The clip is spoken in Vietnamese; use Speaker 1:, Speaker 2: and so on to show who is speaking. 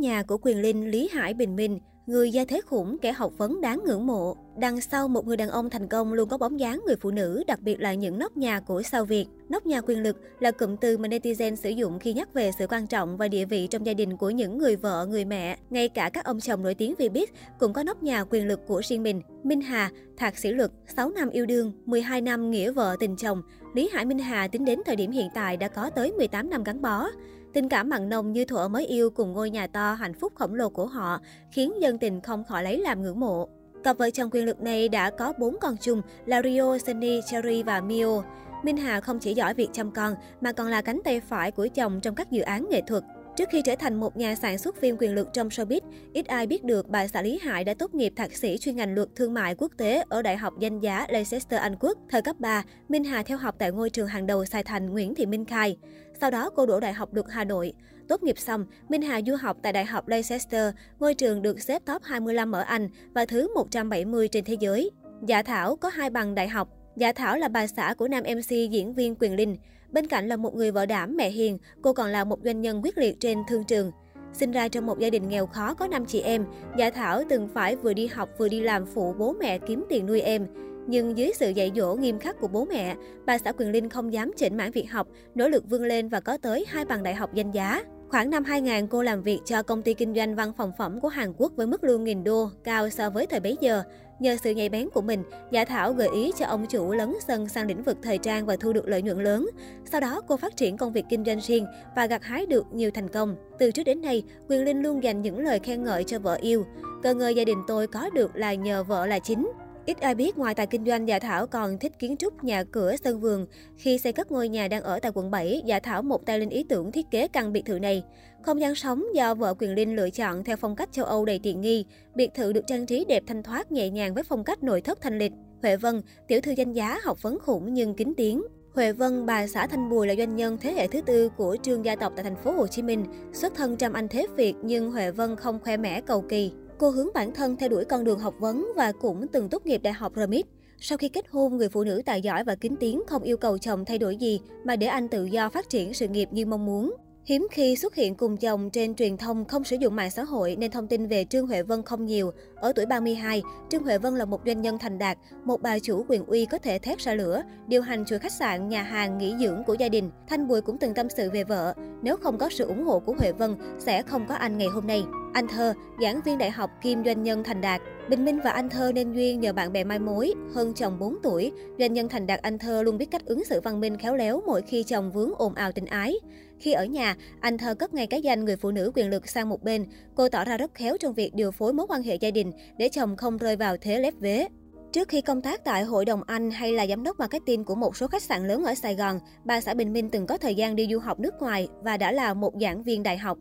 Speaker 1: nhà của quyền linh Lý Hải Bình Minh, người gia thế khủng, kẻ học vấn đáng ngưỡng mộ. Đằng sau một người đàn ông thành công luôn có bóng dáng người phụ nữ, đặc biệt là những nóc nhà của sao Việt. Nóc nhà quyền lực là cụm từ mà netizen sử dụng khi nhắc về sự quan trọng và địa vị trong gia đình của những người vợ, người mẹ. Ngay cả các ông chồng nổi tiếng vì biết cũng có nóc nhà quyền lực của riêng mình. Minh Hà, thạc sĩ luật, 6 năm yêu đương, 12 năm nghĩa vợ tình chồng. Lý Hải Minh Hà tính đến thời điểm hiện tại đã có tới 18 năm gắn bó. Tình cảm mặn nồng như thuở mới yêu cùng ngôi nhà to hạnh phúc khổng lồ của họ khiến dân tình không khỏi lấy làm ngưỡng mộ. Cặp vợ chồng quyền lực này đã có bốn con chung là Rio, Sunny, Cherry và Mio. Minh Hà không chỉ giỏi việc chăm con mà còn là cánh tay phải của chồng trong các dự án nghệ thuật. Trước khi trở thành một nhà sản xuất phim quyền lực trong showbiz, ít ai biết được bà xã Lý Hải đã tốt nghiệp thạc sĩ chuyên ngành luật thương mại quốc tế ở Đại học danh giá Leicester Anh Quốc. Thời cấp 3, Minh Hà theo học tại ngôi trường hàng đầu Sài Thành Nguyễn Thị Minh Khai. Sau đó cô đỗ Đại học Luật Hà Nội. Tốt nghiệp xong, Minh Hà du học tại Đại học Leicester, ngôi trường được xếp top 25 ở Anh và thứ 170 trên thế giới. Dạ Thảo có hai bằng đại học. Dạ Thảo là bà xã của nam MC diễn viên Quyền Linh. Bên cạnh là một người vợ đảm mẹ hiền, cô còn là một doanh nhân quyết liệt trên thương trường. Sinh ra trong một gia đình nghèo khó có 5 chị em, Dạ Thảo từng phải vừa đi học vừa đi làm phụ bố mẹ kiếm tiền nuôi em. Nhưng dưới sự dạy dỗ nghiêm khắc của bố mẹ, bà xã Quyền Linh không dám chỉnh mãn việc học, nỗ lực vươn lên và có tới hai bằng đại học danh giá. Khoảng năm 2000, cô làm việc cho công ty kinh doanh văn phòng phẩm của Hàn Quốc với mức lương nghìn đô, cao so với thời bấy giờ. Nhờ sự nhạy bén của mình, Dạ Thảo gợi ý cho ông chủ lấn sân sang lĩnh vực thời trang và thu được lợi nhuận lớn. Sau đó, cô phát triển công việc kinh doanh riêng và gặt hái được nhiều thành công. Từ trước đến nay, Quyền Linh luôn dành những lời khen ngợi cho vợ yêu. Cơ ngơi gia đình tôi có được là nhờ vợ là chính. Ít ai biết ngoài tài kinh doanh, Dạ Thảo còn thích kiến trúc nhà cửa sân vườn. Khi xây cất ngôi nhà đang ở tại quận 7, Dạ Thảo một tay lên ý tưởng thiết kế căn biệt thự này. Không gian sống do vợ Quyền Linh lựa chọn theo phong cách châu Âu đầy tiện nghi. Biệt thự được trang trí đẹp thanh thoát nhẹ nhàng với phong cách nội thất thanh lịch. Huệ Vân, tiểu thư danh giá học vấn khủng nhưng kính tiếng. Huệ Vân, bà xã Thanh Bùi là doanh nhân thế hệ thứ tư của trương gia tộc tại thành phố Hồ Chí Minh. Xuất thân trăm anh thế Việt nhưng Huệ Vân không khoe mẽ cầu kỳ. Cô hướng bản thân theo đuổi con đường học vấn và cũng từng tốt nghiệp đại học RMIT. Sau khi kết hôn, người phụ nữ tài giỏi và kính tiếng không yêu cầu chồng thay đổi gì mà để anh tự do phát triển sự nghiệp như mong muốn. Hiếm khi xuất hiện cùng chồng trên truyền thông không sử dụng mạng xã hội nên thông tin về Trương Huệ Vân không nhiều. Ở tuổi 32, Trương Huệ Vân là một doanh nhân thành đạt, một bà chủ quyền uy có thể thét ra lửa, điều hành chuỗi khách sạn, nhà hàng, nghỉ dưỡng của gia đình. Thanh Bùi cũng từng tâm sự về vợ, nếu không có sự ủng hộ của Huệ Vân sẽ không có anh ngày hôm nay. Anh Thơ, giảng viên đại học kim doanh nhân thành đạt. Bình Minh và anh Thơ nên duyên nhờ bạn bè mai mối. Hơn chồng 4 tuổi, doanh nhân thành đạt anh Thơ luôn biết cách ứng xử văn minh khéo léo mỗi khi chồng vướng ồn ào tình ái. Khi ở nhà, anh Thơ cất ngay cái danh người phụ nữ quyền lực sang một bên. Cô tỏ ra rất khéo trong việc điều phối mối quan hệ gia đình để chồng không rơi vào thế lép vế. Trước khi công tác tại Hội đồng Anh hay là giám đốc marketing của một số khách sạn lớn ở Sài Gòn, bà xã Bình Minh từng có thời gian đi du học nước ngoài và đã là một giảng viên đại học.